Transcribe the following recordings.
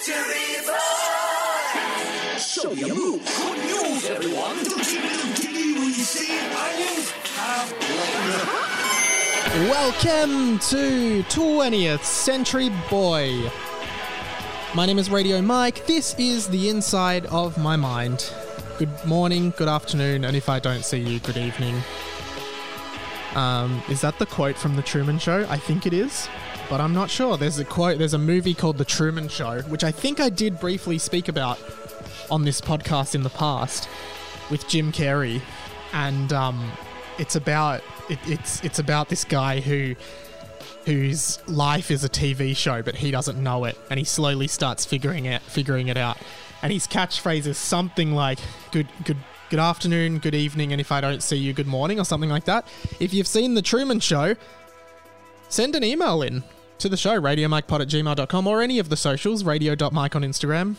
Show your move. Good news, everyone. Don't you little giddy when you see onions have Welcome to 20th Century Boy. My name is Radio Mike. This is the inside of my mind. Good morning, good afternoon, and if I don't see you, good evening. Um, is that the quote from The Truman Show? I think it is, but I'm not sure. There's a quote, there's a movie called The Truman Show, which I think I did briefly speak about on this podcast in the past with Jim Carrey, and um, it's about it, it's it's about this guy who whose life is a TV show, but he doesn't know it, and he slowly starts figuring it figuring it out. And his catchphrase is something like "good good good afternoon, good evening, and if I don't see you, good morning" or something like that. If you've seen the Truman Show, send an email in to the show, radiomikepod at gmail.com or any of the socials, radio.mike on Instagram.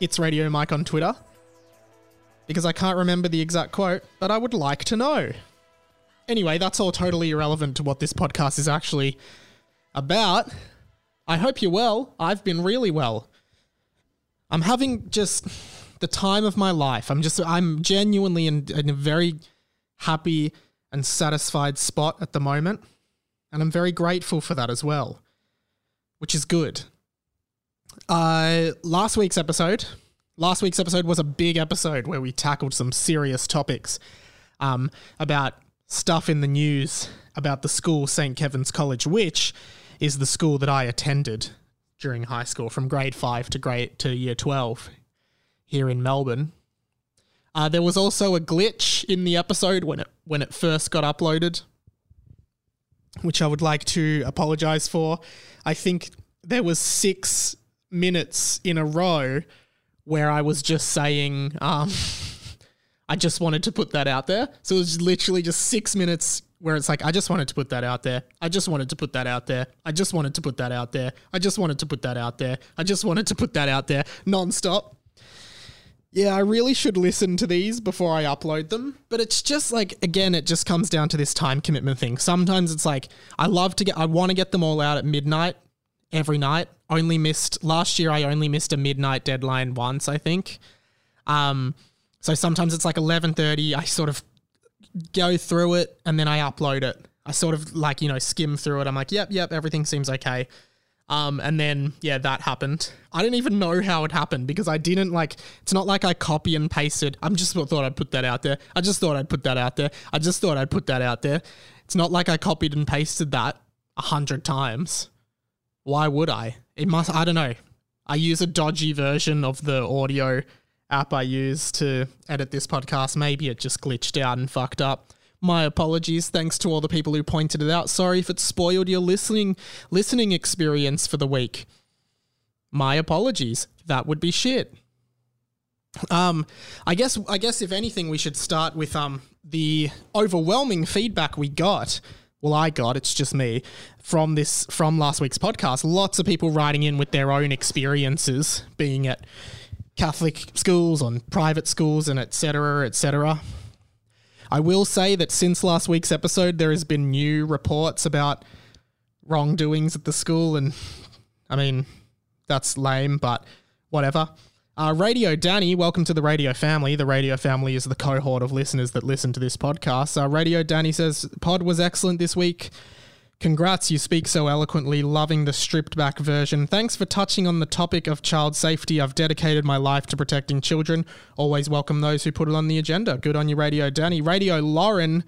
It's Radio Mike on Twitter. Because I can't remember the exact quote, but I would like to know. Anyway, that's all totally irrelevant to what this podcast is actually about. I hope you're well. I've been really well. I'm having just the time of my life. I'm just, I'm genuinely in, in a very happy and satisfied spot at the moment. And I'm very grateful for that as well, which is good. Uh, last week's episode, last week's episode was a big episode where we tackled some serious topics um, about stuff in the news about the school St. Kevin's College, which is the school that I attended during high school from grade 5 to grade to year 12 here in Melbourne. Uh, there was also a glitch in the episode when it when it first got uploaded, which I would like to apologize for. I think there was six minutes in a row where I was just saying, um, I just wanted to put that out there. So it was literally just six minutes where it's like, I just wanted to put that out there. I just wanted to put that out there. I just wanted to put that out there. I just wanted to put that out there. I just wanted to put that out there nonstop. Yeah, I really should listen to these before I upload them. But it's just like, again, it just comes down to this time commitment thing. Sometimes it's like, I love to get, I want to get them all out at midnight every night. Only missed, last year, I only missed a midnight deadline once, I think. Um, so sometimes it's like 11:30. I sort of go through it and then I upload it. I sort of like you know skim through it. I'm like, yep, yep, everything seems okay. Um, and then yeah, that happened. I didn't even know how it happened because I didn't like. It's not like I copy and pasted. I'm just thought I'd put that out there. I just thought I'd put that out there. I just thought I'd put that out there. It's not like I copied and pasted that a hundred times. Why would I? It must. I don't know. I use a dodgy version of the audio app I use to edit this podcast. Maybe it just glitched out and fucked up. My apologies. Thanks to all the people who pointed it out. Sorry if it spoiled your listening listening experience for the week. My apologies. That would be shit. Um, I guess I guess if anything, we should start with um the overwhelming feedback we got. Well, I got it's just me from this from last week's podcast. Lots of people writing in with their own experiences being at Catholic schools, on private schools, and etc. etc. I will say that since last week's episode, there has been new reports about wrongdoings at the school, and I mean that's lame, but whatever. Uh, Radio Danny, welcome to the Radio Family. The Radio Family is the cohort of listeners that listen to this podcast. Uh, Radio Danny says, Pod was excellent this week. Congrats, you speak so eloquently, loving the stripped back version. Thanks for touching on the topic of child safety. I've dedicated my life to protecting children. Always welcome those who put it on the agenda. Good on you, Radio Danny. Radio Lauren,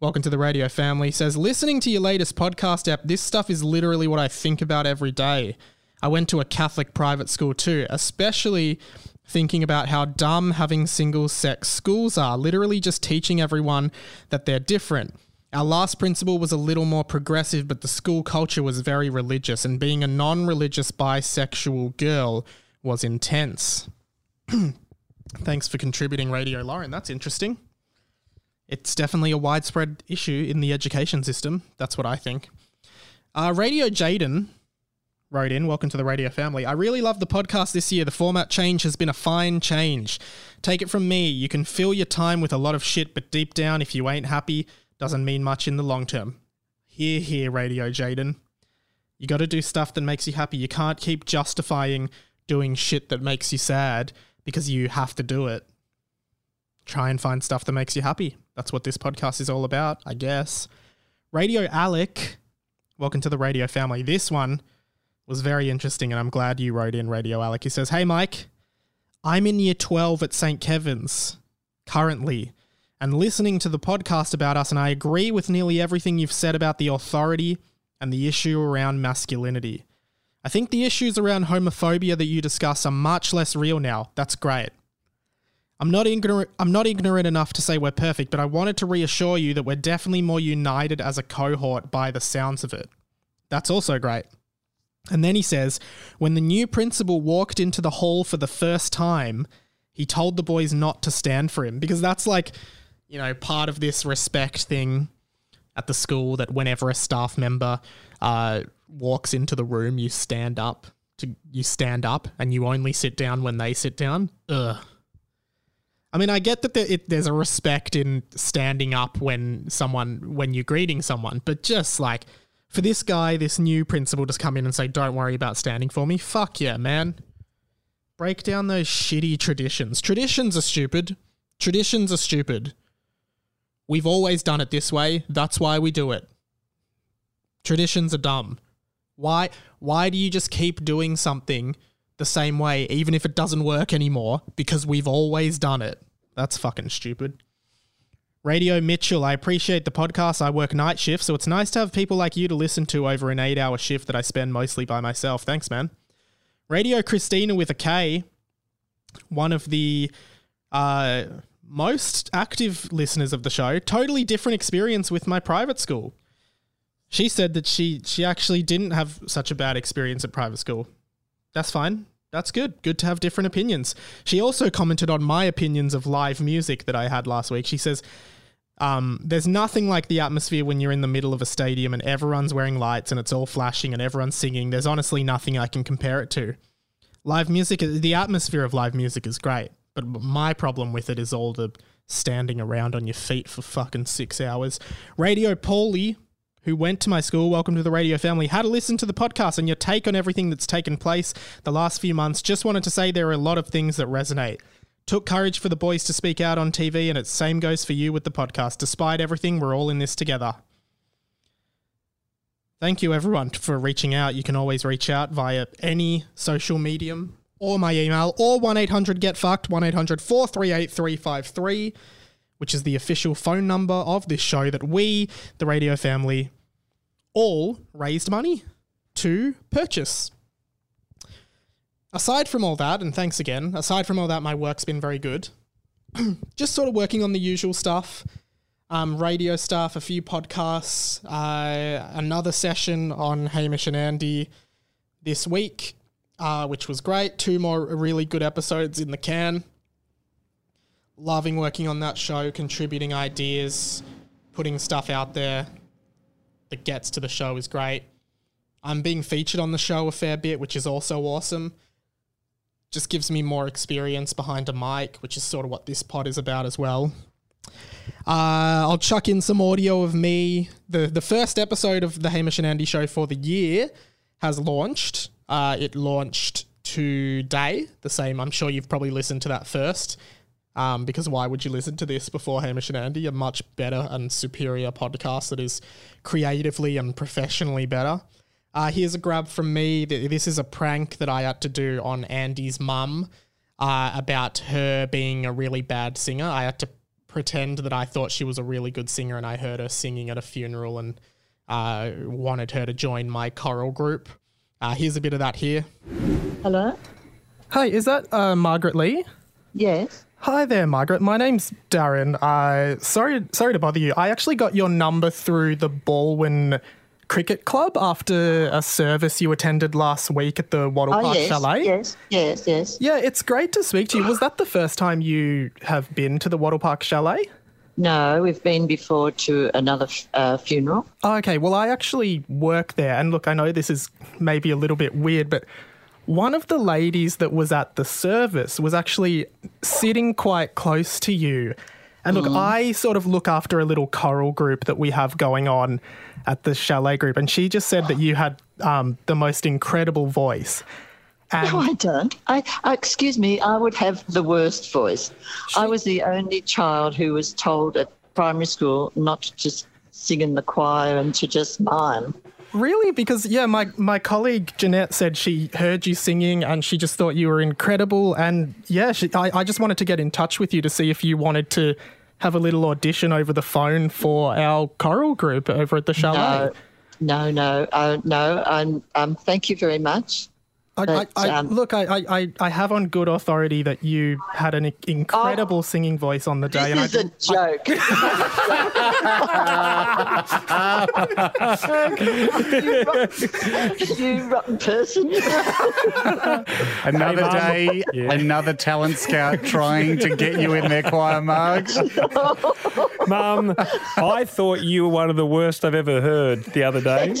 welcome to the Radio Family, says, Listening to your latest podcast app, this stuff is literally what I think about every day. I went to a Catholic private school too, especially thinking about how dumb having single sex schools are, literally just teaching everyone that they're different. Our last principal was a little more progressive, but the school culture was very religious, and being a non religious bisexual girl was intense. Thanks for contributing, Radio Lauren. That's interesting. It's definitely a widespread issue in the education system. That's what I think. Uh, Radio Jaden wrote in, Welcome to the Radio family. I really love the podcast this year. The format change has been a fine change. Take it from me, you can fill your time with a lot of shit, but deep down, if you ain't happy, doesn't mean much in the long term. Here, here, Radio Jaden. You got to do stuff that makes you happy. You can't keep justifying doing shit that makes you sad because you have to do it. Try and find stuff that makes you happy. That's what this podcast is all about, I guess. Radio Alec, welcome to the radio family. This one was very interesting, and I'm glad you wrote in Radio Alec. He says, Hey, Mike, I'm in year 12 at St. Kevin's currently and listening to the podcast about us, and I agree with nearly everything you've said about the authority and the issue around masculinity. I think the issues around homophobia that you discuss are much less real now. That's great. I'm not ignorant I'm not ignorant enough to say we're perfect, but I wanted to reassure you that we're definitely more united as a cohort by the sounds of it. That's also great. And then he says, when the new principal walked into the hall for the first time, he told the boys not to stand for him because that's like, you know, part of this respect thing at the school that whenever a staff member uh, walks into the room, you stand up to you stand up and you only sit down when they sit down. Ugh. I mean, I get that there, it, there's a respect in standing up when someone when you're greeting someone, but just like for this guy, this new principal, just come in and say, "Don't worry about standing for me." Fuck yeah, man! Break down those shitty traditions. Traditions are stupid. Traditions are stupid. We've always done it this way. That's why we do it. Traditions are dumb. Why why do you just keep doing something the same way even if it doesn't work anymore because we've always done it? That's fucking stupid. Radio Mitchell, I appreciate the podcast. I work night shift, so it's nice to have people like you to listen to over an 8-hour shift that I spend mostly by myself. Thanks, man. Radio Christina with a K, one of the uh, most active listeners of the show, totally different experience with my private school. She said that she she actually didn't have such a bad experience at private school. That's fine. That's good. Good to have different opinions. She also commented on my opinions of live music that I had last week. She says, um, there's nothing like the atmosphere when you're in the middle of a stadium and everyone's wearing lights and it's all flashing and everyone's singing. There's honestly nothing I can compare it to. Live music, the atmosphere of live music is great, but my problem with it is all the standing around on your feet for fucking six hours. Radio Paulie who went to my school, welcome to the radio family, had to listen to the podcast and your take on everything that's taken place the last few months. Just wanted to say there are a lot of things that resonate. Took courage for the boys to speak out on TV, and it same goes for you with the podcast. Despite everything, we're all in this together. Thank you, everyone, for reaching out. You can always reach out via any social medium or my email or 1 800 Get Fucked, 1 800 438 353, which is the official phone number of this show that we, the radio family, all raised money to purchase. Aside from all that, and thanks again, aside from all that, my work's been very good. Just sort of working on the usual stuff um, radio stuff, a few podcasts, uh, another session on Hamish and Andy this week, uh, which was great. Two more really good episodes in the can. Loving working on that show, contributing ideas, putting stuff out there that gets to the show is great. I'm being featured on the show a fair bit, which is also awesome. Just gives me more experience behind a mic, which is sort of what this pod is about as well. Uh, I'll chuck in some audio of me. The the first episode of the Hamish and Andy show for the year has launched. Uh, it launched today. The same. I'm sure you've probably listened to that first. Um, because why would you listen to this before Hamish and Andy, a much better and superior podcast that is creatively and professionally better? Uh, here's a grab from me. This is a prank that I had to do on Andy's mum uh, about her being a really bad singer. I had to pretend that I thought she was a really good singer and I heard her singing at a funeral and uh, wanted her to join my choral group. Uh, here's a bit of that here. Hello? Hi, is that uh, Margaret Lee? Yes. Hi there, Margaret. My name's Darren. Uh, sorry, sorry to bother you. I actually got your number through the Balwyn Cricket Club after a service you attended last week at the Wattle Oh, Park yes. Chalet. Yes, yes, yes. Yeah, it's great to speak to you. Was that the first time you have been to the Wattle Park Chalet? No, we've been before to another uh, funeral. Oh, okay, well, I actually work there. And look, I know this is maybe a little bit weird, but one of the ladies that was at the service was actually sitting quite close to you. And look, I sort of look after a little choral group that we have going on at the chalet group. And she just said that you had um, the most incredible voice. And No, I don't. I, I excuse me. I would have the worst voice. I was the only child who was told at primary school not to just sing in the choir and to just mime. Really? Because yeah, my my colleague Jeanette said she heard you singing and she just thought you were incredible. And yeah, she, I I just wanted to get in touch with you to see if you wanted to have a little audition over the phone for our choral group over at the chalet. No, no, no, uh, no. I'm, um, thank you very much. I, I, but, I, um, look, I, I, I- I have on good authority that you had an incredible singing voice on the day, and This is a joke. you, rotten, you rotten person. Another Hey, day, another talent scout trying to get you in their choir marks. Mum, I thought you were one of the worst I've ever heard the other day.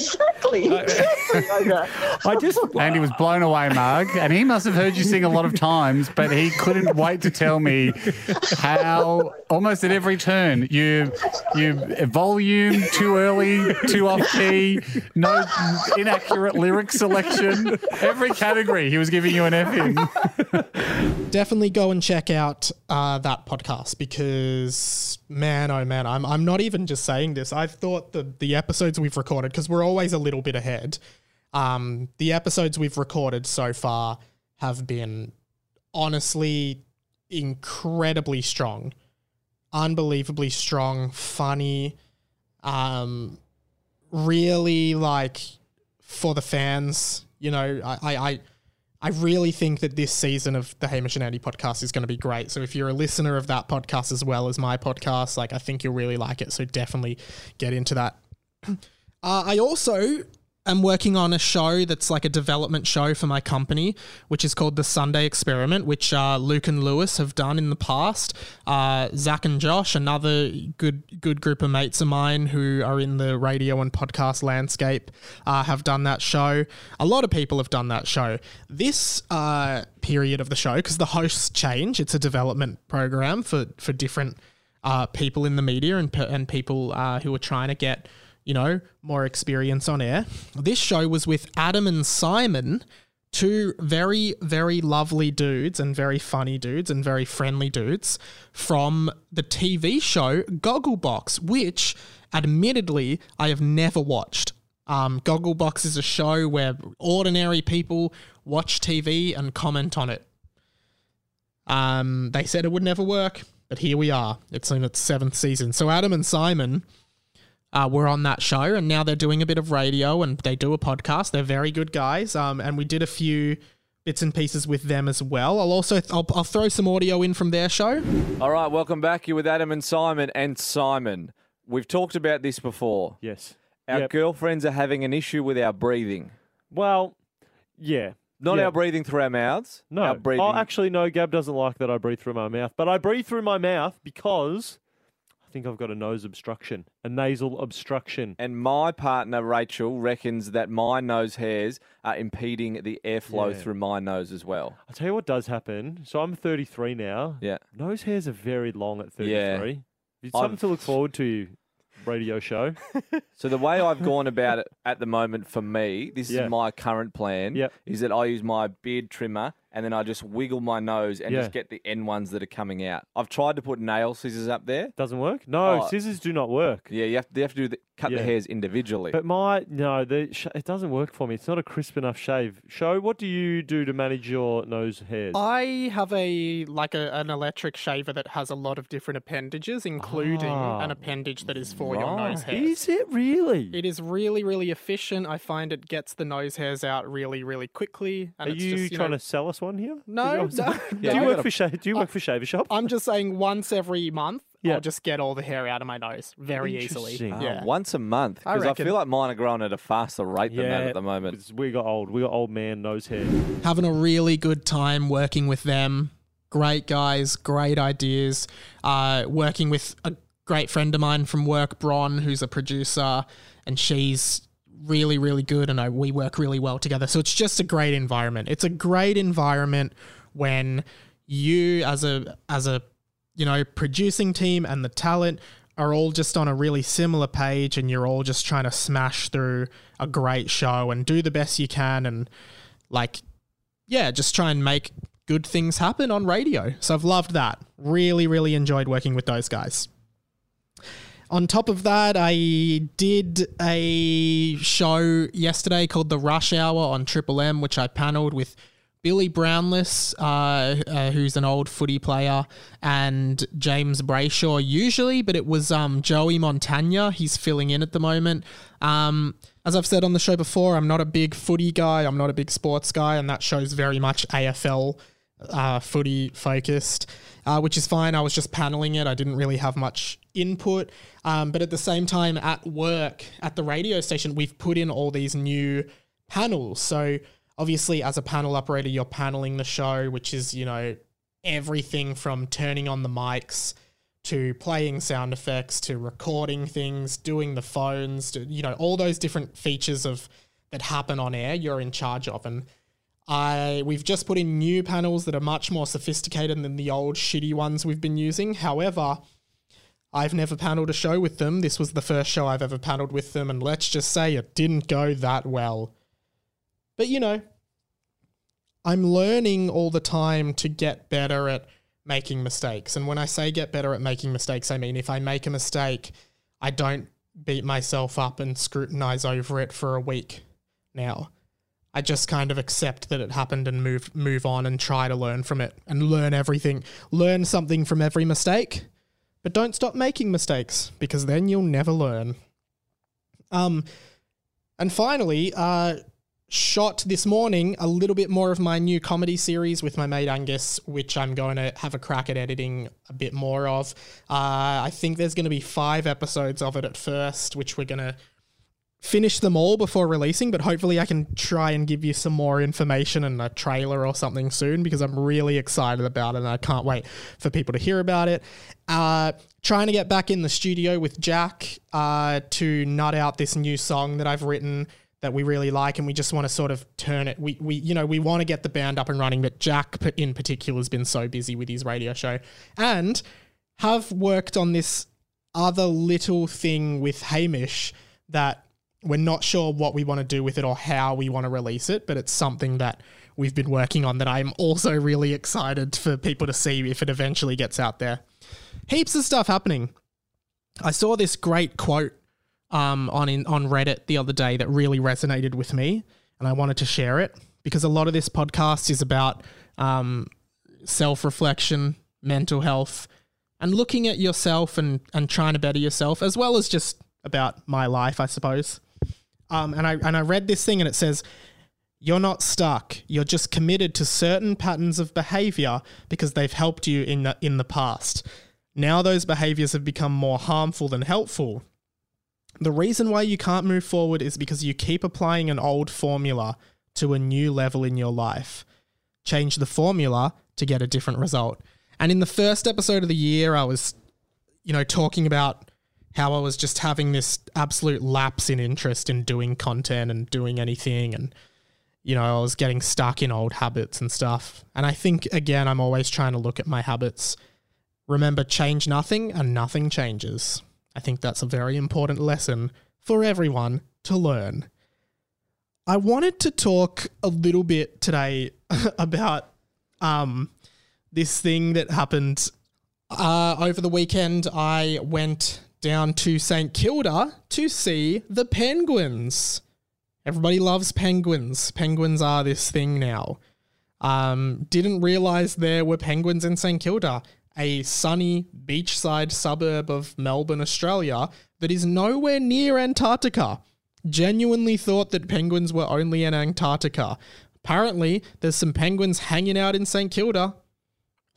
Exactly. exactly like. I just. Andy was blown away, Mark, and he must have heard you sing a lot of times, but he couldn't wait to tell me how almost at every turn you you volume too early, too off key, no inaccurate lyric selection. Every category he was giving you an F in. definitely go and check out uh, that podcast because man, oh man, I'm I'm not even just saying this. I've thought the the episodes we've recorded because we're always a little bit ahead. Um, the episodes we've recorded so far have been honestly incredibly strong, unbelievably strong, funny, um, really like for the fans. You know, I, I, I really think that this season of the Hamish and Andy podcast is going to be great. So if you're a listener of that podcast as well as my podcast, like I think you'll really like it. So definitely get into that. Uh, I also am working on a show that's like a development show for my company, which is called the Sunday Experiment, which uh, Luke and Lewis have done in the past. Uh, Zach and Josh, another good good group of mates of mine who are in the radio and podcast landscape, uh, have done that show. A lot of people have done that show. This uh, period of the show, because the hosts change, it's a development program for for different uh, people in the media and and people uh, who are trying to get you know more experience on air. This show was with Adam and Simon, two very very lovely dudes and very funny dudes and very friendly dudes from the TV show Gogglebox, which admittedly I have never watched. Um, Gogglebox is a show where ordinary people watch TV and comment on it. Um, they said it would never work, but here we are. It's in its seventh season. So Adam and Simon uh, were on that show, and now they're doing a bit of radio and they do a podcast. They're very good guys, um, and we did a few bits and pieces with them as well. I'll also I'll, I'll throw some audio in from their show. All right, welcome back. You're with Adam and Simon. And Simon, we've talked about this before. Yes. Our Yep. girlfriends are having an issue with our breathing. Well, yeah. Not Yeah. our breathing through our mouths. No. Our breathing. Oh, actually, no. Gab doesn't like that I breathe through my mouth, but I breathe through my mouth because I think I've got a nose obstruction, a nasal obstruction. and my partner, Rachel, reckons that my nose hairs are impeding the airflow Yeah. through my nose as well. I'll tell you what does happen. So I'm 33 now. Yeah. Nose hairs are very long at 33. Yeah. It's something I've- to look forward to, radio show. So the way I've gone about it at the moment for me, this Yeah. is my current plan, Yep. is that I use my beard trimmer and then I just wiggle my nose and Yeah. just get the end ones that are coming out. I've tried to put nail scissors up there. Doesn't work? No, Oh. scissors do not work. Yeah, you have, you have to do the, cut Yeah. the hairs individually. But my no, the it doesn't work for me. It's not a crisp enough shave. Show what do you do to manage your nose hairs? I have a like a, an electric shaver that has a lot of different appendages, including Ah. an appendage that is for your nose hairs. Is it really? It is really, really efficient. I find it gets the nose hairs out really, really quickly. And Are it's you just, you trying know, to sell us one here? No, 'Cause I'm- no. do you I work for sha- Do you work for Shaver Shop? I'm just saying once every month, Yeah. I'll just get all the hair out of my nose very easily. Interesting. Ah, Yeah. Once a month. I Because I, reckon. feel like mine are growing at a faster rate than that at the moment. 'cause we got old. We got old man nose hair. Having a really good time working with them. Great guys, great ideas. Uh, working with a great friend of mine from work, Bron, who's a producer, and she's really, really good, and I, we work really well together. So it's just a great environment. It's a great environment when you, as a as a you know producing team and the talent are all just on a really similar page, and you're all just trying to smash through a great show and do the best you can, and like yeah, just try and make good things happen on radio. So I've loved that. Really, really enjoyed working with those guys. On top of that, I did a show yesterday called The Rush Hour on Triple M, which I paneled with Billy Brownless, uh, uh, who's an old footy player, and James Brayshaw usually, but it was um, Joey Montagna. He's filling in at the moment. Um, as I've said on the show before, I'm not a big footy guy. I'm not a big sports guy, and that show's very much AFL uh, footy focused, uh, which is fine. I was just paneling it. I didn't really have much input. Um, but at the same time, at work, at the radio station, we've put in all these new panels. So obviously, as a panel operator, you're paneling the show, which is, you know, everything from turning on the mics to playing sound effects to recording things, doing the phones, to, you know, all those different features of that happen on air, you're in charge of. And I we've just put in new panels that are much more sophisticated than the old shitty ones we've been using. However, I've never paneled a show with them. This was the first show I've ever paneled with them, and let's just say it didn't go that well. But you know, I'm learning all the time to get better at making mistakes. And when I say get better at making mistakes, I mean if I make a mistake, I don't beat myself up and scrutinize over it for a week now. I just kind of accept that it happened and move move on and try to learn from it and learn everything. Learn something from every mistake, but don't stop making mistakes because then you'll never learn. Um, and finally, uh, shot this morning a little bit more of my new comedy series with my mate Angus, which I'm going to have a crack at editing a bit more of. Uh, I think there's going to be five episodes of it at first, which we're going to finish them all before releasing, but hopefully I can try and give you some more information and a trailer or something soon because I'm really excited about it and I can't wait for people to hear about it. Uh, trying to get back in the studio with Jack uh, to nut out this new song that I've written that we really like and we just want to sort of turn it we, we you know we want to get the band up and running but Jack in particular has been so busy with his radio show and have worked on this other little thing with Hamish that we're not sure what we want to do with it or how we want to release it, but it's something that we've been working on that I'm also really excited for people to see if it eventually gets out there. Heaps of stuff happening. I saw this great quote um, on in, on Reddit the other day that really resonated with me, and I wanted to share it because a lot of this podcast is about um, self reflection, mental health, and looking at yourself and and trying to better yourself, as well as just about my life, I suppose. Um, and I and I read this thing and it says, "You're not stuck. You're just committed to certain patterns of behavior because they've helped you in the in the past. Now those behaviors have become more harmful than helpful. The reason why you can't move forward is because you keep applying an old formula to a new level in your life. Change the formula to get a different result." And in the first episode of the year, I was, you know, talking about how I was just having this absolute lapse in interest in doing content and doing anything. And, you know, I was getting stuck in old habits and stuff. And I think, again, I'm always trying to look at my habits. Remember, change nothing and nothing changes. I think that's a very important lesson for everyone to learn. I wanted to talk a little bit today about um, this thing that happened uh, over the weekend. I went down to St Kilda to see the penguins. Everybody loves penguins. Penguins are this thing now. Um, didn't realize there were penguins in St Kilda, a sunny beachside suburb of Melbourne, Australia, that is nowhere near Antarctica. Genuinely thought that penguins were only in Antarctica. Apparently, there's some penguins hanging out in St Kilda.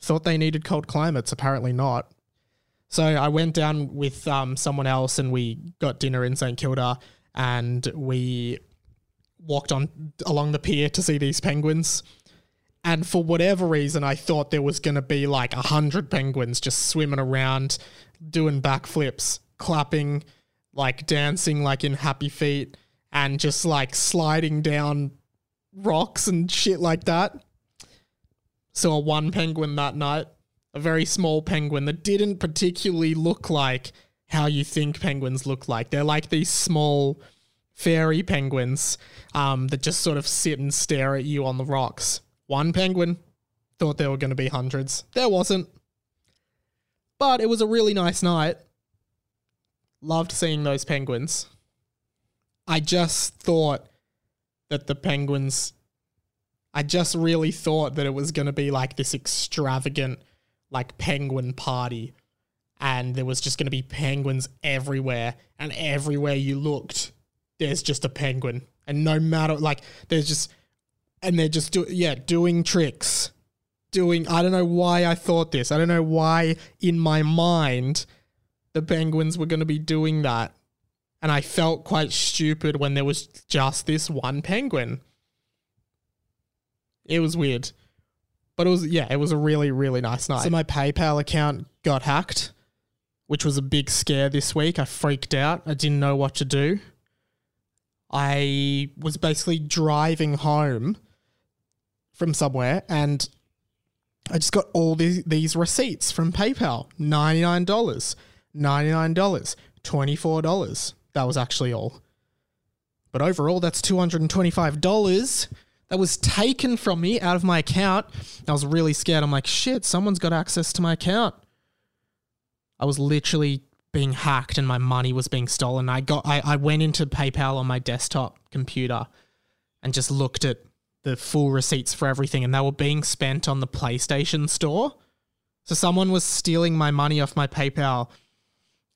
Thought they needed cold climates, apparently not. So I went down with um, someone else and we got dinner in St Kilda and we walked on along the pier to see these penguins. And for whatever reason, I thought there was going to be like a hundred penguins just swimming around, doing backflips, clapping, like dancing like in happy feet, and just like sliding down rocks and shit like that. Saw one penguin that night a very small penguin that didn't particularly look like how you think penguins look like. They're like these small fairy penguins um, that just sort of sit and stare at you on the rocks. One penguin. Thought there were going to be hundreds. There wasn't. But it was a really nice night. Loved seeing those penguins. I just thought that the penguins. I just really thought that it was going to be like this extravagant, like penguin party. And there was just going to be penguins everywhere. And everywhere you looked, there's just a penguin. And no matter, like, there's just. And they're just do, yeah, doing tricks doing I don't know why I thought this. I don't know why in my mind the penguins were going to be doing that. And I felt quite stupid when there was just this one penguin. It was weird. But it was yeah, it was a really really nice night. So my PayPal account got hacked, which was a big scare this week. I freaked out. I didn't know what to do. I was basically driving home from somewhere and I just got all these, these receipts from PayPal $99, $99, $24. That was actually all. But overall, that's $225 that was taken from me out of my account. I was really scared. I'm like, shit, someone's got access to my account. I was literally being hacked and my money was being stolen. I got I, I went into PayPal on my desktop computer and just looked at the full receipts for everything and they were being spent on the PlayStation store. So someone was stealing my money off my PayPal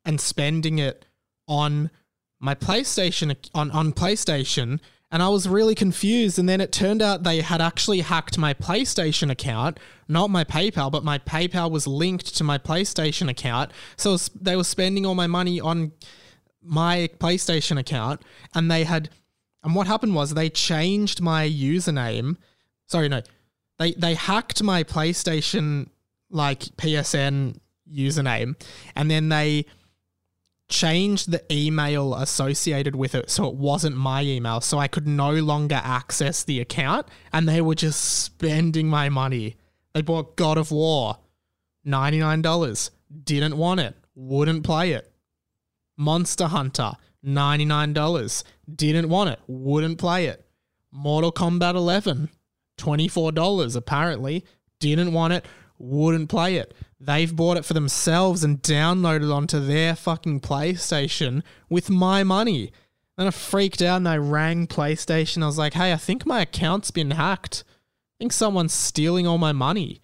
and spending it on my PlayStation on on PlayStation and I was really confused and then it turned out they had actually hacked my PlayStation account, not my PayPal, but my PayPal was linked to my PlayStation account. So was- they were spending all my money on my PlayStation account and they had and what happened was they changed my username. Sorry, no. They they hacked my PlayStation like PSN username and then they changed the email associated with it so it wasn't my email so I could no longer access the account and they were just spending my money. They bought God of War $99. Didn't want it. Wouldn't play it. Monster Hunter, $99. Didn't want it. Wouldn't play it. Mortal Kombat 11, $24 apparently. Didn't want it. Wouldn't play it. They've bought it for themselves and downloaded onto their fucking PlayStation with my money. Then I freaked out and I rang PlayStation. I was like, hey, I think my account's been hacked. I think someone's stealing all my money.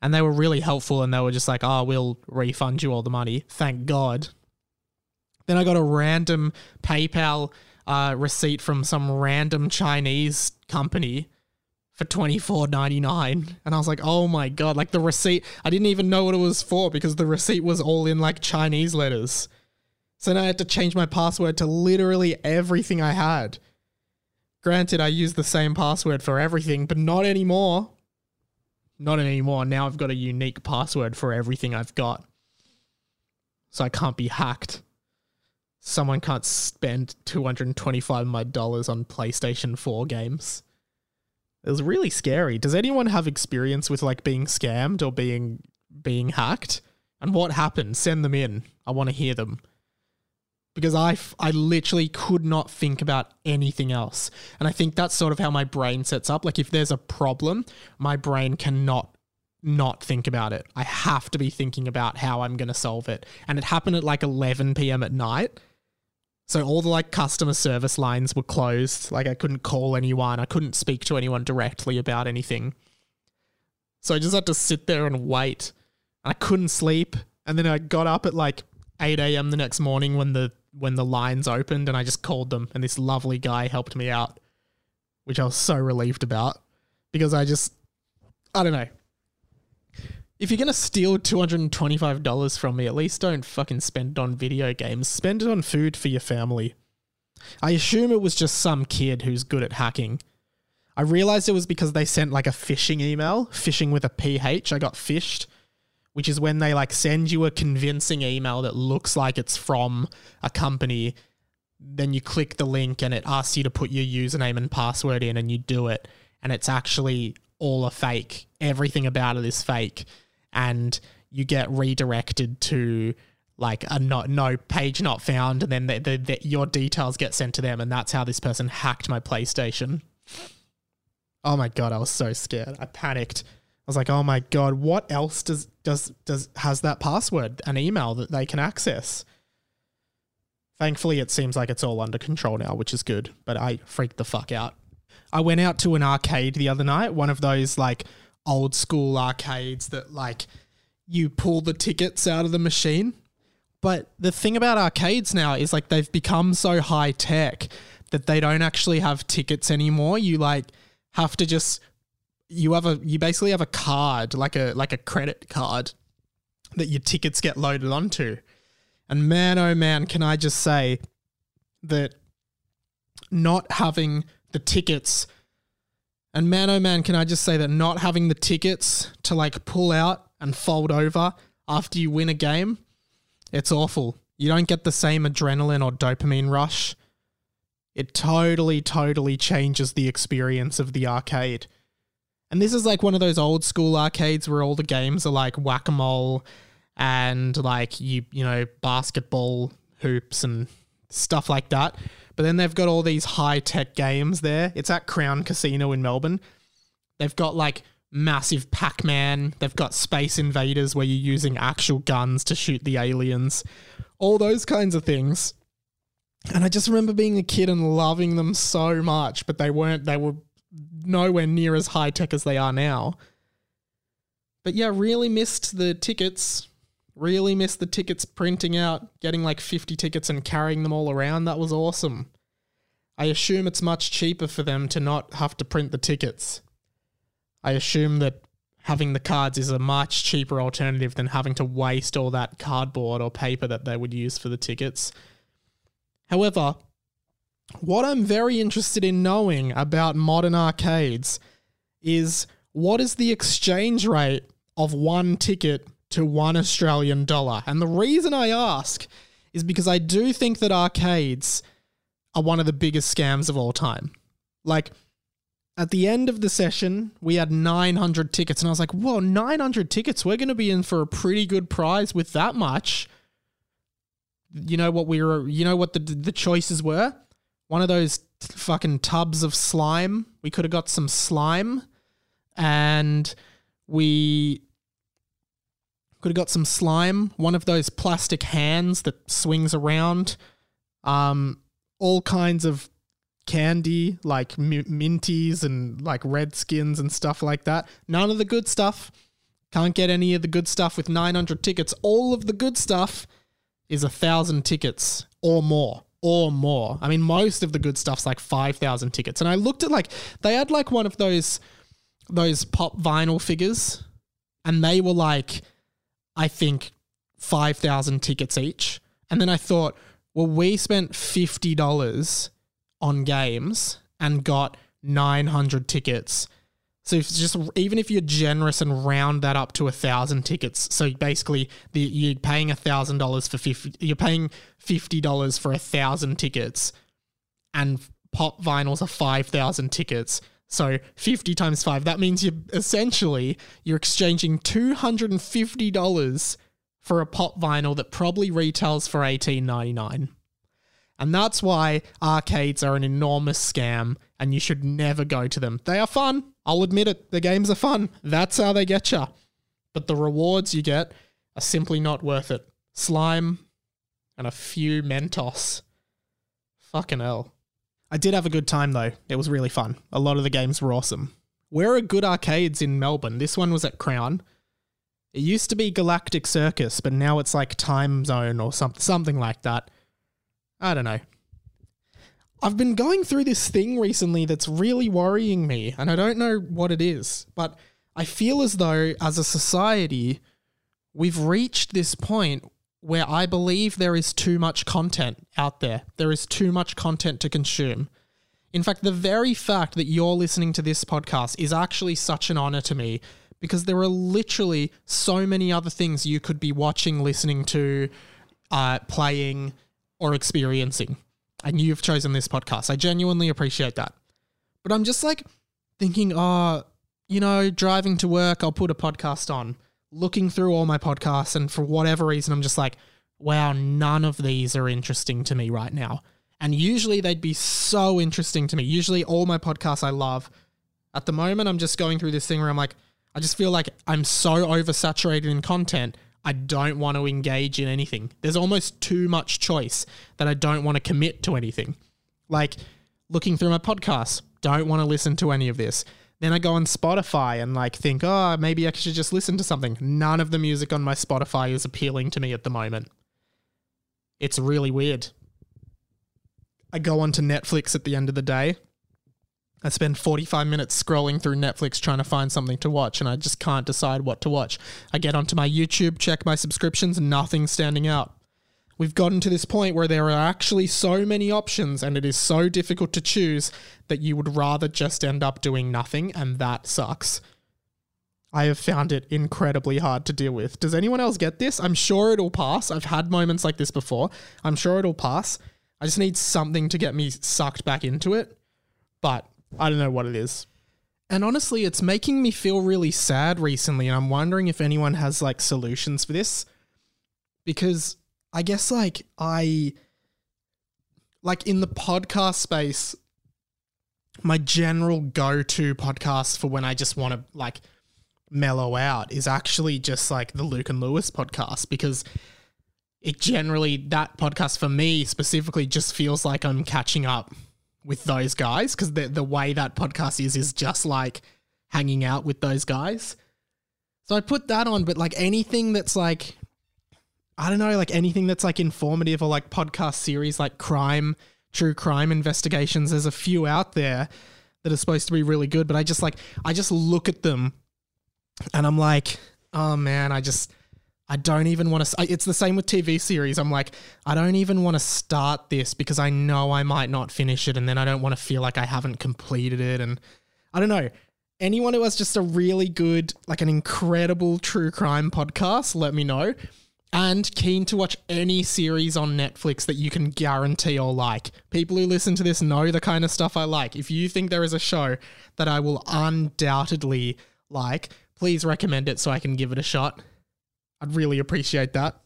And they were really helpful and they were just like, oh, we'll refund you all the money. Thank God. Then I got a random PayPal uh, receipt from some random Chinese company for twenty four ninety nine, and I was like, "Oh my god!" Like the receipt, I didn't even know what it was for because the receipt was all in like Chinese letters. So then I had to change my password to literally everything I had. Granted, I use the same password for everything, but not anymore. Not anymore. Now I've got a unique password for everything I've got. So I can't be hacked someone can't spend 225 of my dollars on PlayStation 4 games. It was really scary. Does anyone have experience with like being scammed or being being hacked? And what happened? Send them in. I want to hear them. Because I, f- I literally could not think about anything else. And I think that's sort of how my brain sets up. Like if there's a problem, my brain cannot not think about it. I have to be thinking about how I'm going to solve it. And it happened at like 11 p.m. at night. So all the like customer service lines were closed. Like I couldn't call anyone. I couldn't speak to anyone directly about anything. So I just had to sit there and wait. And I couldn't sleep. And then I got up at like 8 a.m. the next morning when the when the lines opened and I just called them and this lovely guy helped me out. Which I was so relieved about. Because I just I don't know. If you're gonna steal two hundred and twenty-five dollars from me, at least don't fucking spend it on video games. Spend it on food for your family. I assume it was just some kid who's good at hacking. I realized it was because they sent like a phishing email, phishing with a PH. I got phished, which is when they like send you a convincing email that looks like it's from a company. Then you click the link and it asks you to put your username and password in, and you do it. And it's actually all a fake. Everything about it is fake. And you get redirected to like a not no page not found, and then the, the, the, your details get sent to them, and that's how this person hacked my PlayStation. Oh my god, I was so scared. I panicked. I was like, "Oh my god, what else does does does has that password, an email that they can access?" Thankfully, it seems like it's all under control now, which is good, but I freaked the fuck out. I went out to an arcade the other night, one of those like old school arcades that like you pull the tickets out of the machine. But the thing about arcades now is like they've become so high tech that they don't actually have tickets anymore. You like have to just you have a you basically have a card, like a like a credit card that your tickets get loaded onto. And man oh man, can I just say that not having the tickets and man oh man, can I just say that not having the tickets to like pull out and fold over after you win a game, it's awful. You don't get the same adrenaline or dopamine rush. It totally, totally changes the experience of the arcade. And this is like one of those old school arcades where all the games are like whack a mole and like you, you know, basketball hoops and stuff like that. But then they've got all these high tech games there. It's at Crown Casino in Melbourne. They've got like massive Pac Man. They've got Space Invaders where you're using actual guns to shoot the aliens. All those kinds of things. And I just remember being a kid and loving them so much, but they weren't, they were nowhere near as high tech as they are now. But yeah, really missed the tickets. Really missed the tickets printing out, getting like 50 tickets and carrying them all around. That was awesome. I assume it's much cheaper for them to not have to print the tickets. I assume that having the cards is a much cheaper alternative than having to waste all that cardboard or paper that they would use for the tickets. However, what I'm very interested in knowing about modern arcades is what is the exchange rate of one ticket to one Australian dollar? And the reason I ask is because I do think that arcades are one of the biggest scams of all time. Like, at the end of the session, we had 900 tickets, and I was like, whoa, 900 tickets? We're going to be in for a pretty good prize with that much. You know what we were, you know what the, the choices were? One of those fucking tubs of slime. We could have got some slime, and we could have got some slime. One of those plastic hands that swings around. Um, all kinds of candy like mi- minties and like redskins and stuff like that. None of the good stuff. Can't get any of the good stuff with 900 tickets. All of the good stuff is a thousand tickets or more. Or more. I mean, most of the good stuff's like 5,000 tickets. And I looked at like, they had like one of those, those pop vinyl figures, and they were like, I think, 5,000 tickets each. And then I thought, well, we spent $50 on games and got 900 tickets. So if just even if you're generous and round that up to a thousand tickets, so basically the, you're paying a thousand dollars for fifty, you're paying fifty dollars for a thousand tickets, and pop vinyls are five thousand tickets. So fifty times five, that means you essentially you're exchanging two hundred and fifty dollars for a pop vinyl that probably retails for eighteen ninety nine. And that's why arcades are an enormous scam and you should never go to them. They are fun. I'll admit it. The games are fun. That's how they get you. But the rewards you get are simply not worth it. Slime and a few Mentos. Fucking hell. I did have a good time though. It was really fun. A lot of the games were awesome. Where are good arcades in Melbourne? This one was at Crown. It used to be Galactic Circus, but now it's like Timezone or something something like that. I don't know. I've been going through this thing recently that's really worrying me, and I don't know what it is, but I feel as though as a society, we've reached this point where I believe there is too much content out there. There is too much content to consume. In fact, the very fact that you're listening to this podcast is actually such an honor to me because there are literally so many other things you could be watching, listening to, uh, playing, or experiencing. And you've chosen this podcast. I genuinely appreciate that. But I'm just like thinking, oh, you know, driving to work, I'll put a podcast on, looking through all my podcasts, and for whatever reason, I'm just like, wow, none of these are interesting to me right now. And usually they'd be so interesting to me. Usually all my podcasts I love, At the moment, I'm just going through this thing where I'm like, I just feel like I'm so oversaturated in content. I don't want to engage in anything. There's almost too much choice that I don't want to commit to anything. Like looking through my podcasts, don't want to listen to any of this. Then I go on Spotify and like think, oh, maybe I should just listen to something. None of the music on my Spotify is appealing to me at the moment. It's really weird. I go onto Netflix at the end of the day. I spend 45 minutes scrolling through Netflix trying to find something to watch, and I just can't decide what to watch. I get onto my YouTube, check my subscriptions, nothing standing out. We've gotten to this point where there are actually so many options, and it is so difficult to choose that you would rather just end up doing nothing, and that sucks. I have found it incredibly hard to deal with. Does anyone else get this? I'm sure it'll pass. I've had moments like this before. I'm sure it'll pass. I just need something to get me sucked back into it. But I don't know what it is. And honestly, it's making me feel really sad recently. And I'm wondering if anyone has like solutions for this. Because I guess like I, like in the podcast space, my general go to podcast for when I just want to like mellow out is actually just like the Luke and Lewis podcast because it generally, that podcast for me specifically just feels like I'm catching up with those guys because the the way that podcast is is just like hanging out with those guys. So I put that on, but like anything that's like I don't know, like anything that's like informative or like podcast series like crime, true crime investigations, there's a few out there that are supposed to be really good, but I just like I just look at them and I'm like, oh man, I just I don't even want to. It's the same with TV series. I'm like, I don't even want to start this because I know I might not finish it, and then I don't want to feel like I haven't completed it. And I don't know. Anyone who has just a really good, like an incredible true crime podcast, let me know. And keen to watch any series on Netflix that you can guarantee or like. People who listen to this know the kind of stuff I like. If you think there is a show that I will undoubtedly like, please recommend it so I can give it a shot. I'd really appreciate that.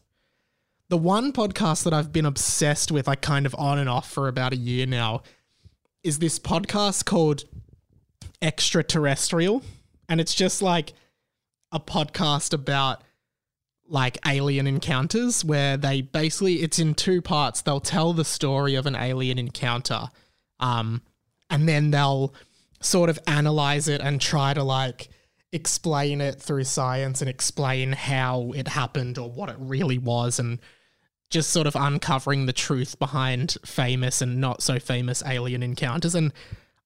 The one podcast that I've been obsessed with, like kind of on and off for about a year now, is this podcast called Extraterrestrial. And it's just like a podcast about like alien encounters where they basically it's in two parts. They'll tell the story of an alien encounter. Um, and then they'll sort of analyze it and try to like explain it through science and explain how it happened or what it really was and just sort of uncovering the truth behind famous and not so famous alien encounters and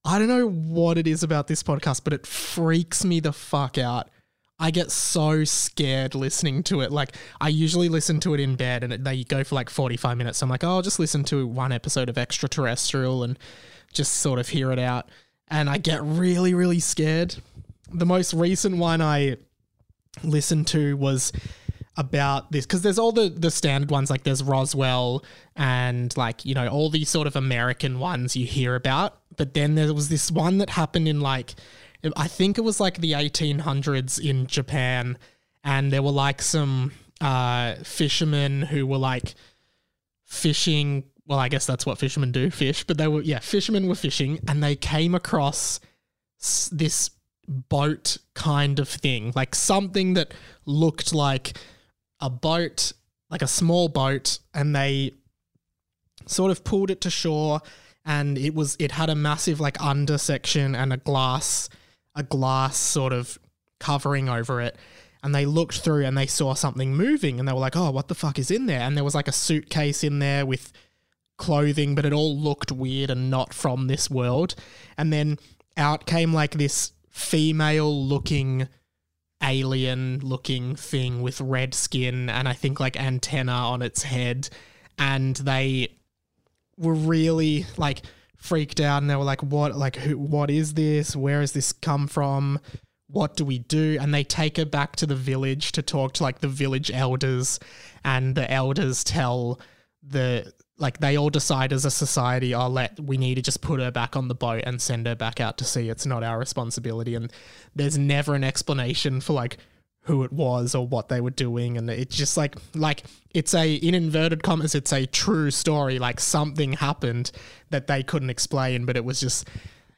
I don't know what it is about this podcast but it freaks me the fuck out. I get so scared listening to it. Like I usually listen to it in bed and it, they go for like 45 minutes. I'm like, "Oh, I'll just listen to one episode of Extraterrestrial and just sort of hear it out." And I get really really scared the most recent one I listened to was about this because there's all the the standard ones like there's Roswell and like you know all these sort of American ones you hear about but then there was this one that happened in like I think it was like the 1800s in Japan and there were like some uh fishermen who were like fishing. Well I guess that's what fishermen do fish but they were yeah fishermen were fishing and they came across this boat kind of thing, like something that looked like a boat, like a small boat, and they sort of pulled it to shore and it was it had a massive like under section and a glass a glass sort of covering over it and they looked through and they saw something moving and they were like oh what the fuck is in there? And there was like a suitcase in there with clothing but it all looked weird and not from this world. And then out came like this female looking alien looking thing with red skin and I think like antenna on its head and they were really like freaked out and they were like what like who what is this? Where has this come from? What do we do? And they take her back to the village to talk to like the village elders. And the elders tell the like they all decide as a society, oh, let we need to just put her back on the boat and send her back out to sea. It's not our responsibility, and there's never an explanation for like who it was or what they were doing, and it's just like like it's a in inverted commas, it's a true story. Like something happened that they couldn't explain, but it was just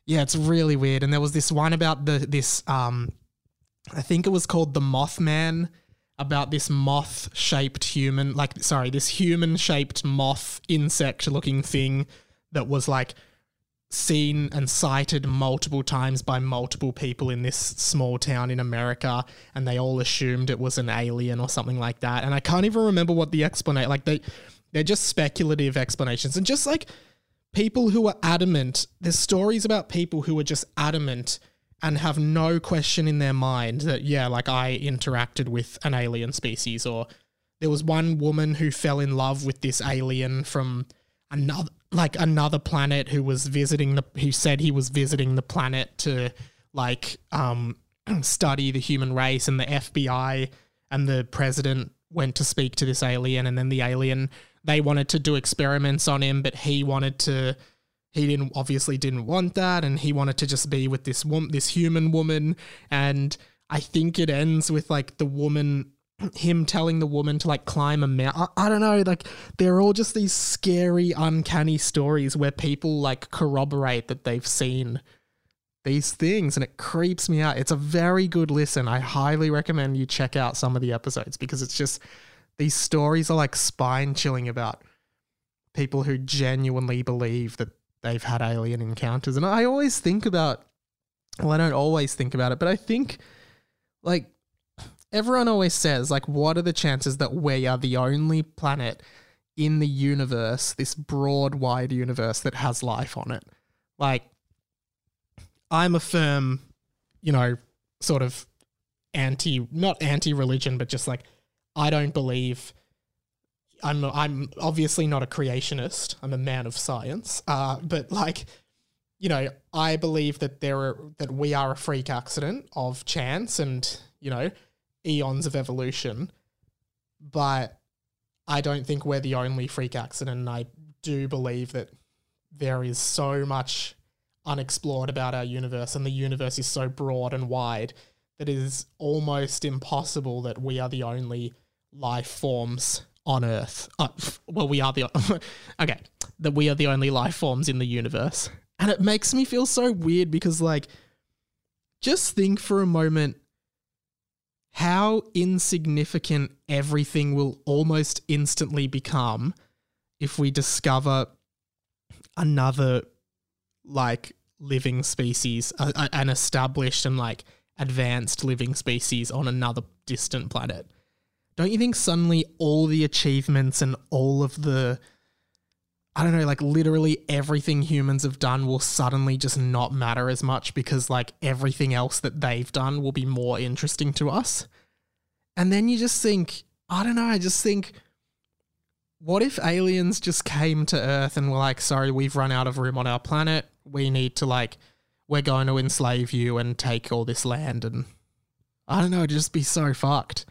Yeah, it's really weird. And there was this one about the this um I think it was called the Mothman about this moth shaped human like sorry, this human shaped moth insect looking thing that was like seen and sighted multiple times by multiple people in this small town in America and they all assumed it was an alien or something like that. And I can't even remember what the explanation like they they're just speculative explanations and just like people who are adamant there's stories about people who are just adamant and have no question in their mind that yeah like I interacted with an alien species or there was one woman who fell in love with this alien from another like another planet who was visiting the who said he was visiting the planet to like um study the human race and the FBI and the president went to speak to this alien and then the alien they wanted to do experiments on him but he wanted to he didn't obviously didn't want that and he wanted to just be with this woman this human woman. And I think it ends with like the woman him telling the woman to like climb a mountain. I, I don't know, like they're all just these scary, uncanny stories where people like corroborate that they've seen these things and it creeps me out. It's a very good listen. I highly recommend you check out some of the episodes because it's just these stories are like spine chilling about people who genuinely believe that they've had alien encounters. And I always think about, well, I don't always think about it, but I think like everyone always says, like, what are the chances that we are the only planet in the universe, this broad, wide universe that has life on it? Like, I'm a firm, you know, sort of anti, not anti religion, but just like, I don't believe. I'm I'm obviously not a creationist. I'm a man of science. Uh, but like, you know, I believe that there are that we are a freak accident of chance and you know eons of evolution. But I don't think we're the only freak accident. And I do believe that there is so much unexplored about our universe, and the universe is so broad and wide that it is almost impossible that we are the only life forms on Earth. Uh, well, we are the okay that we are the only life forms in the universe, and it makes me feel so weird because, like, just think for a moment how insignificant everything will almost instantly become if we discover another like living species, a- an established and like advanced living species on another distant planet. Don't you think suddenly all the achievements and all of the I don't know, like literally everything humans have done will suddenly just not matter as much because like everything else that they've done will be more interesting to us. And then you just think, I don't know, I just think, what if aliens just came to Earth and were like, sorry, we've run out of room on our planet. We need to like, we're going to enslave you and take all this land. And I don't know, just be so fucked.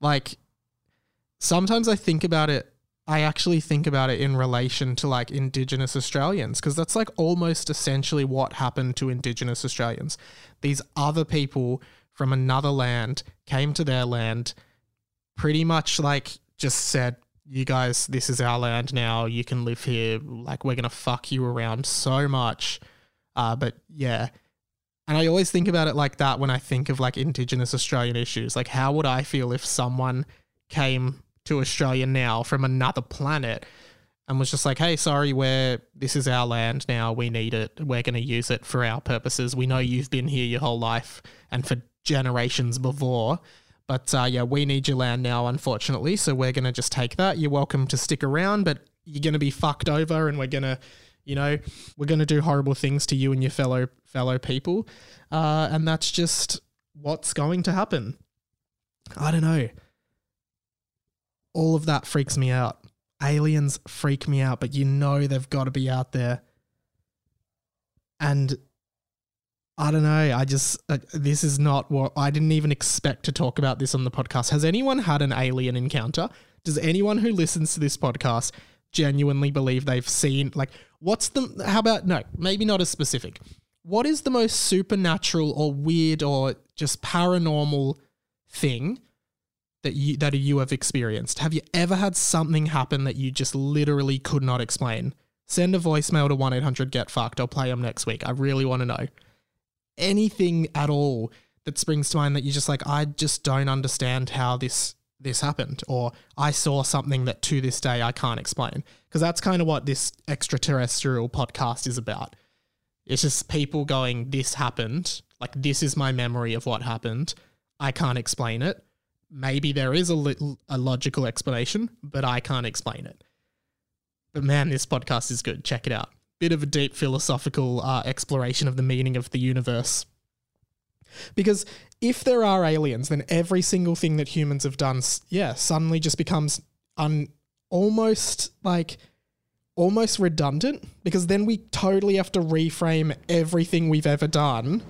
Like, sometimes I think about it I actually think about it in relation to like Indigenous Australians, because that's like almost essentially what happened to Indigenous Australians. These other people from another land came to their land, pretty much like just said, You guys, this is our land now. You can live here. Like, we're going to fuck you around so much. Uh, but yeah. And I always think about it like that when I think of like Indigenous Australian issues. Like, how would I feel if someone came to Australia now from another planet and was just like, hey, sorry, we're this is our land now. We need it. We're going to use it for our purposes. We know you've been here your whole life and for generations before. But uh, yeah, we need your land now, unfortunately. So we're going to just take that. You're welcome to stick around, but you're going to be fucked over and we're going to, you know, we're going to do horrible things to you and your fellow fellow people. Uh, and that's just what's going to happen. I don't know all of that freaks me out. Aliens freak me out, but you know they've got to be out there. And I don't know. I just, uh, this is not what I didn't even expect to talk about this on the podcast. Has anyone had an alien encounter? Does anyone who listens to this podcast genuinely believe they've seen, like, what's the, how about, no, maybe not as specific. What is the most supernatural or weird or just paranormal thing that you that you have experienced? Have you ever had something happen that you just literally could not explain Send a voicemail to 1 800 Get Fucked. I'll play them next week. I really want to know. Anything at all that springs to mind that you're just like, I just don't understand how this this happened or I saw something that to this day I can't explain because that's kind of what this extraterrestrial podcast is about. It's just people going this happened, like this is my memory of what happened. I can't explain it. Maybe there is a, li- a logical explanation, but I can't explain it. But man, this podcast is good. Check it out. Bit of a deep philosophical uh, exploration of the meaning of the universe. Because if there are aliens, then every single thing that humans have done, yeah, suddenly just becomes un almost like almost redundant because then we totally have to reframe everything we've ever done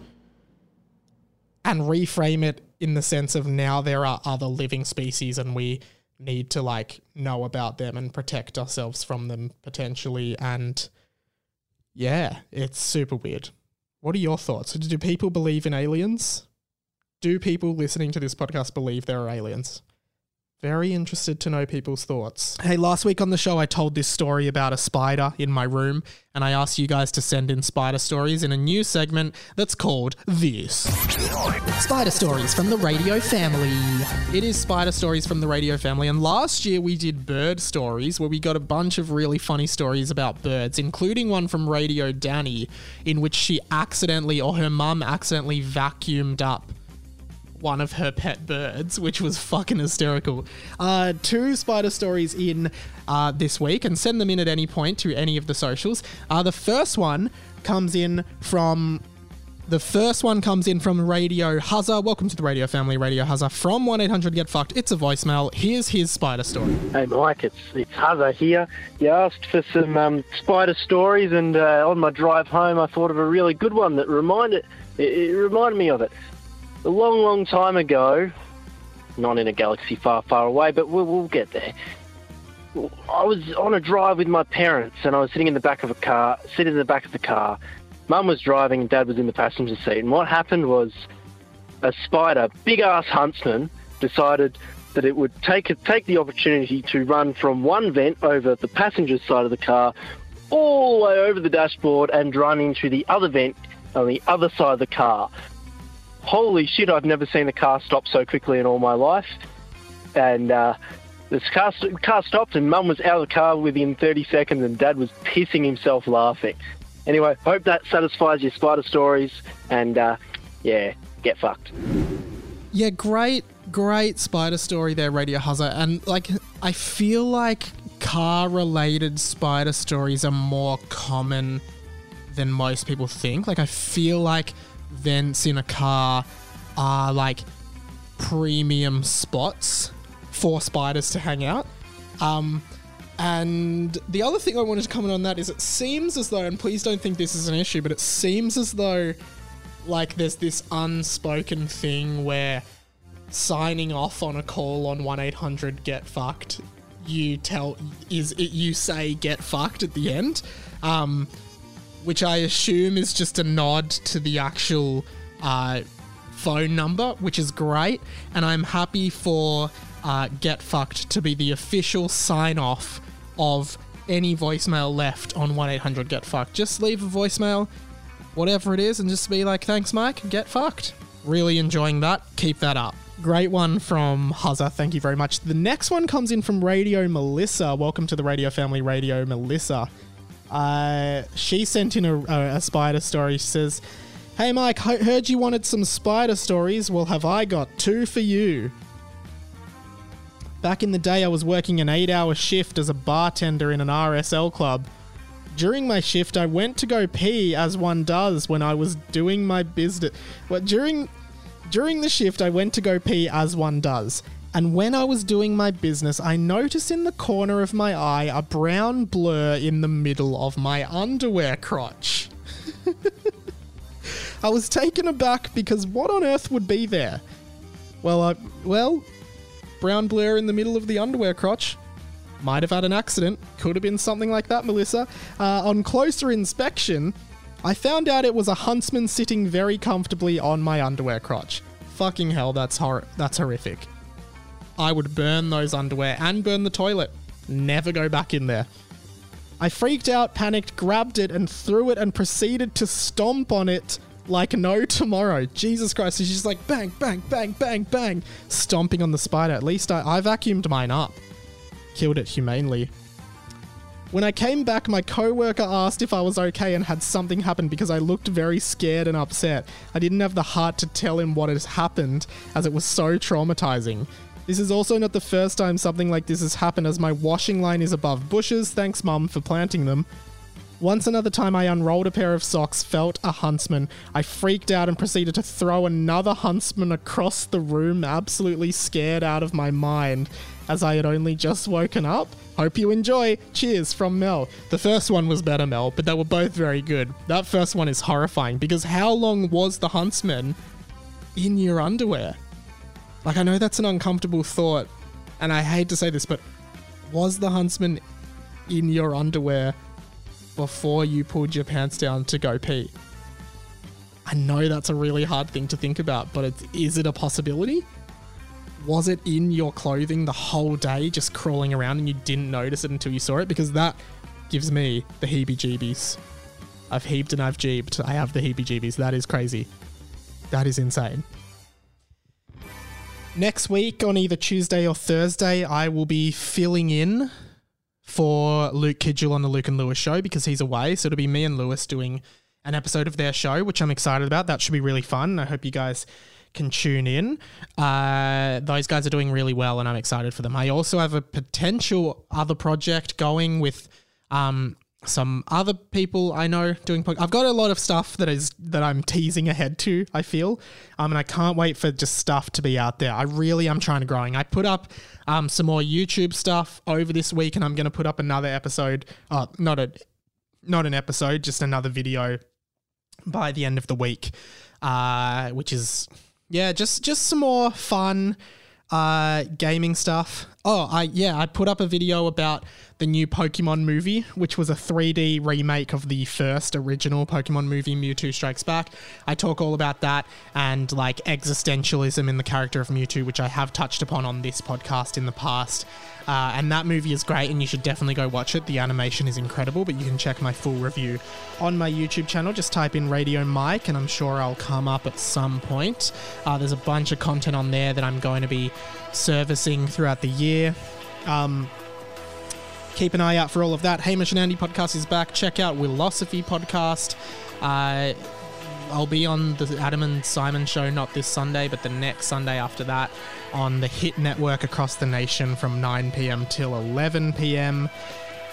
and reframe it in the sense of now there are other living species and we need to like know about them and protect ourselves from them potentially. And yeah it's super weird. What are your thoughts? Do people believe in aliens? Do people listening to this podcast believe there are aliens very interested to know people's thoughts. Hey, last week on the show, I told this story about a spider in my room, and I asked you guys to send in spider stories in a new segment that's called This Spider Stories from the Radio Family. It is Spider Stories from the Radio Family, and last year we did bird stories where we got a bunch of really funny stories about birds, including one from Radio Danny, in which she accidentally, or her mum accidentally vacuumed up one of her pet birds, which was fucking hysterical. Uh, two spider stories in uh, this week, and send them in at any point to any of the socials. Uh, the first one comes in from. The first one comes in from Radio Huzza. Welcome to the Radio Family, Radio Huzza from 1 800 Get Fucked. It's a voicemail. Here's his spider story. Hey Mike, it's it's Hazza here. You asked for some um, spider stories, and uh, on my drive home, I thought of a really good one that reminded it reminded me of it. A long, long time ago, not in a galaxy far, far away, but we'll, we'll get there. I was on a drive with my parents, and I was sitting in the back of a car, sitting in the back of the car. Mum was driving, and Dad was in the passenger seat. And what happened was, a spider, big ass huntsman, decided that it would take take the opportunity to run from one vent over the passenger side of the car, all the way over the dashboard, and run into the other vent on the other side of the car. Holy shit! I've never seen a car stop so quickly in all my life. And uh, this car car stopped, and Mum was out of the car within 30 seconds, and Dad was pissing himself laughing. Anyway, hope that satisfies your spider stories, and uh, yeah, get fucked. Yeah, great, great spider story there, Radio Huzza. And like, I feel like car related spider stories are more common than most people think. Like, I feel like vents in a car are like premium spots for spiders to hang out. Um, and the other thing I wanted to comment on that is it seems as though, and please don't think this is an issue, but it seems as though like there's this unspoken thing where signing off on a call on 1-800 get fucked you tell is it you say get fucked at the end um which i assume is just a nod to the actual uh phone number which is great and i'm happy for uh, get fucked to be the official sign off of any voicemail left on 1-800 get fucked just leave a voicemail whatever it is, and just be like, thanks, Mike, get fucked. Really enjoying that. Keep that up. Great one from Huzza. Thank you very much. The next one comes in from Radio Melissa. Welcome to the Radio Family, Radio Melissa. Uh, she sent in a, a, spider story. She says, Hey, Mike, heard you wanted some spider stories. Well, have I got two for you? Back in the day, I was working an eight hour shift as a bartender in an RSL club. During my shift, I went to go pee as one does when I was doing my business. Well, during during the shift, I went to go pee as one does. And when I was doing my business, I noticed in the corner of my eye a brown blur in the middle of my underwear crotch. I was taken aback because what on earth would be there? Well, I, well, brown blur in the middle of the underwear crotch. Might have had an accident. Could have been something like that, Melissa. Uh, on closer inspection, I found out it was a huntsman sitting very comfortably on my underwear crotch. Fucking hell, that's hor- that's horrific. I would burn those underwear and burn the toilet. Never go back in there. I freaked out, panicked, grabbed it, and threw it and proceeded to stomp on it like no tomorrow. Jesus Christ. She's like bang, bang, bang, bang, bang, stomping on the spider. At least I, I vacuumed mine up. Killed it humanely. When I came back, my coworker asked if I was okay and had something happened because I looked very scared and upset. I didn't have the heart to tell him what had happened as it was so traumatizing. This is also not the first time something like this has happened as my washing line is above bushes. Thanks, Mum, for planting them. Once another time I unrolled a pair of socks, felt a huntsman. I freaked out and proceeded to throw another huntsman across the room, absolutely scared out of my mind, as I had only just woken up. Hope you enjoy. Cheers from Mel. The first one was better, Mel, but they were both very good. That first one is horrifying because how long was the huntsman in your underwear? Like, I know that's an uncomfortable thought, and I hate to say this, but was the huntsman in your underwear before you pulled your pants down to go pee? I know that's a really hard thing to think about, but is it a possibility? Was it in your clothing the whole day, just crawling around, and you didn't notice it until you saw it? Because that gives me the heebie jeebies. I've heaped and I've jeebed. I have the heebie jeebies. That is crazy. That is insane. Next week, on either Tuesday or Thursday, I will be filling in for Luke Kidgell on the Luke and Lewis show because he's away. So it'll be me and Lewis doing an episode of their show, which I'm excited about. That should be really fun. I hope you guys can tune in. Uh, those guys are doing really well, and I'm excited for them. I also have a potential other project going with um, some other people I know doing. Pod- I've got a lot of stuff that is that I'm teasing ahead to. I feel, um, and I can't wait for just stuff to be out there. I really am trying to growing. I put up um some more YouTube stuff over this week, and I'm going to put up another episode. Uh, not a, not an episode, just another video by the end of the week, uh, which is yeah, just just some more fun uh, gaming stuff. Oh, I yeah, I put up a video about the new Pokemon movie, which was a 3D remake of the first original Pokemon movie, Mewtwo Strikes Back. I talk all about that and like existentialism in the character of Mewtwo, which I have touched upon on this podcast in the past. Uh, and that movie is great, and you should definitely go watch it. The animation is incredible, but you can check my full review on my YouTube channel. Just type in Radio Mike, and I'm sure I'll come up at some point. Uh, there's a bunch of content on there that I'm going to be servicing throughout the year. Um, keep an eye out for all of that. Hamish and Andy podcast is back. Check out Wilosophy podcast. Uh, I'll be on the Adam and Simon show not this Sunday, but the next Sunday after that on the Hit Network across the nation from 9 p.m. till 11 p.m.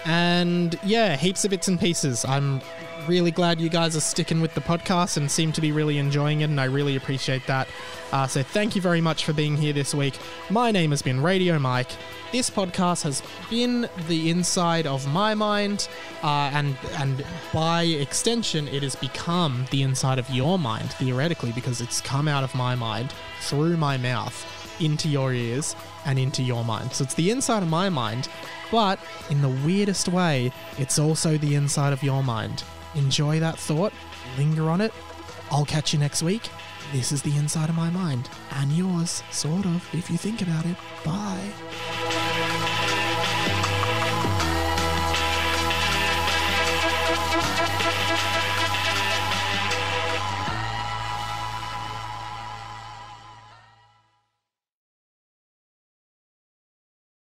And yeah, heaps of bits and pieces. I'm really glad you guys are sticking with the podcast and seem to be really enjoying it, and I really appreciate that. Uh, so thank you very much for being here this week. My name has been Radio Mike. This podcast has been the inside of my mind, uh, and and by extension, it has become the inside of your mind theoretically because it's come out of my mind through my mouth into your ears and into your mind. So it's the inside of my mind, but in the weirdest way, it's also the inside of your mind. Enjoy that thought, linger on it. I'll catch you next week. This is the inside of my mind, and yours, sort of, if you think about it. Bye.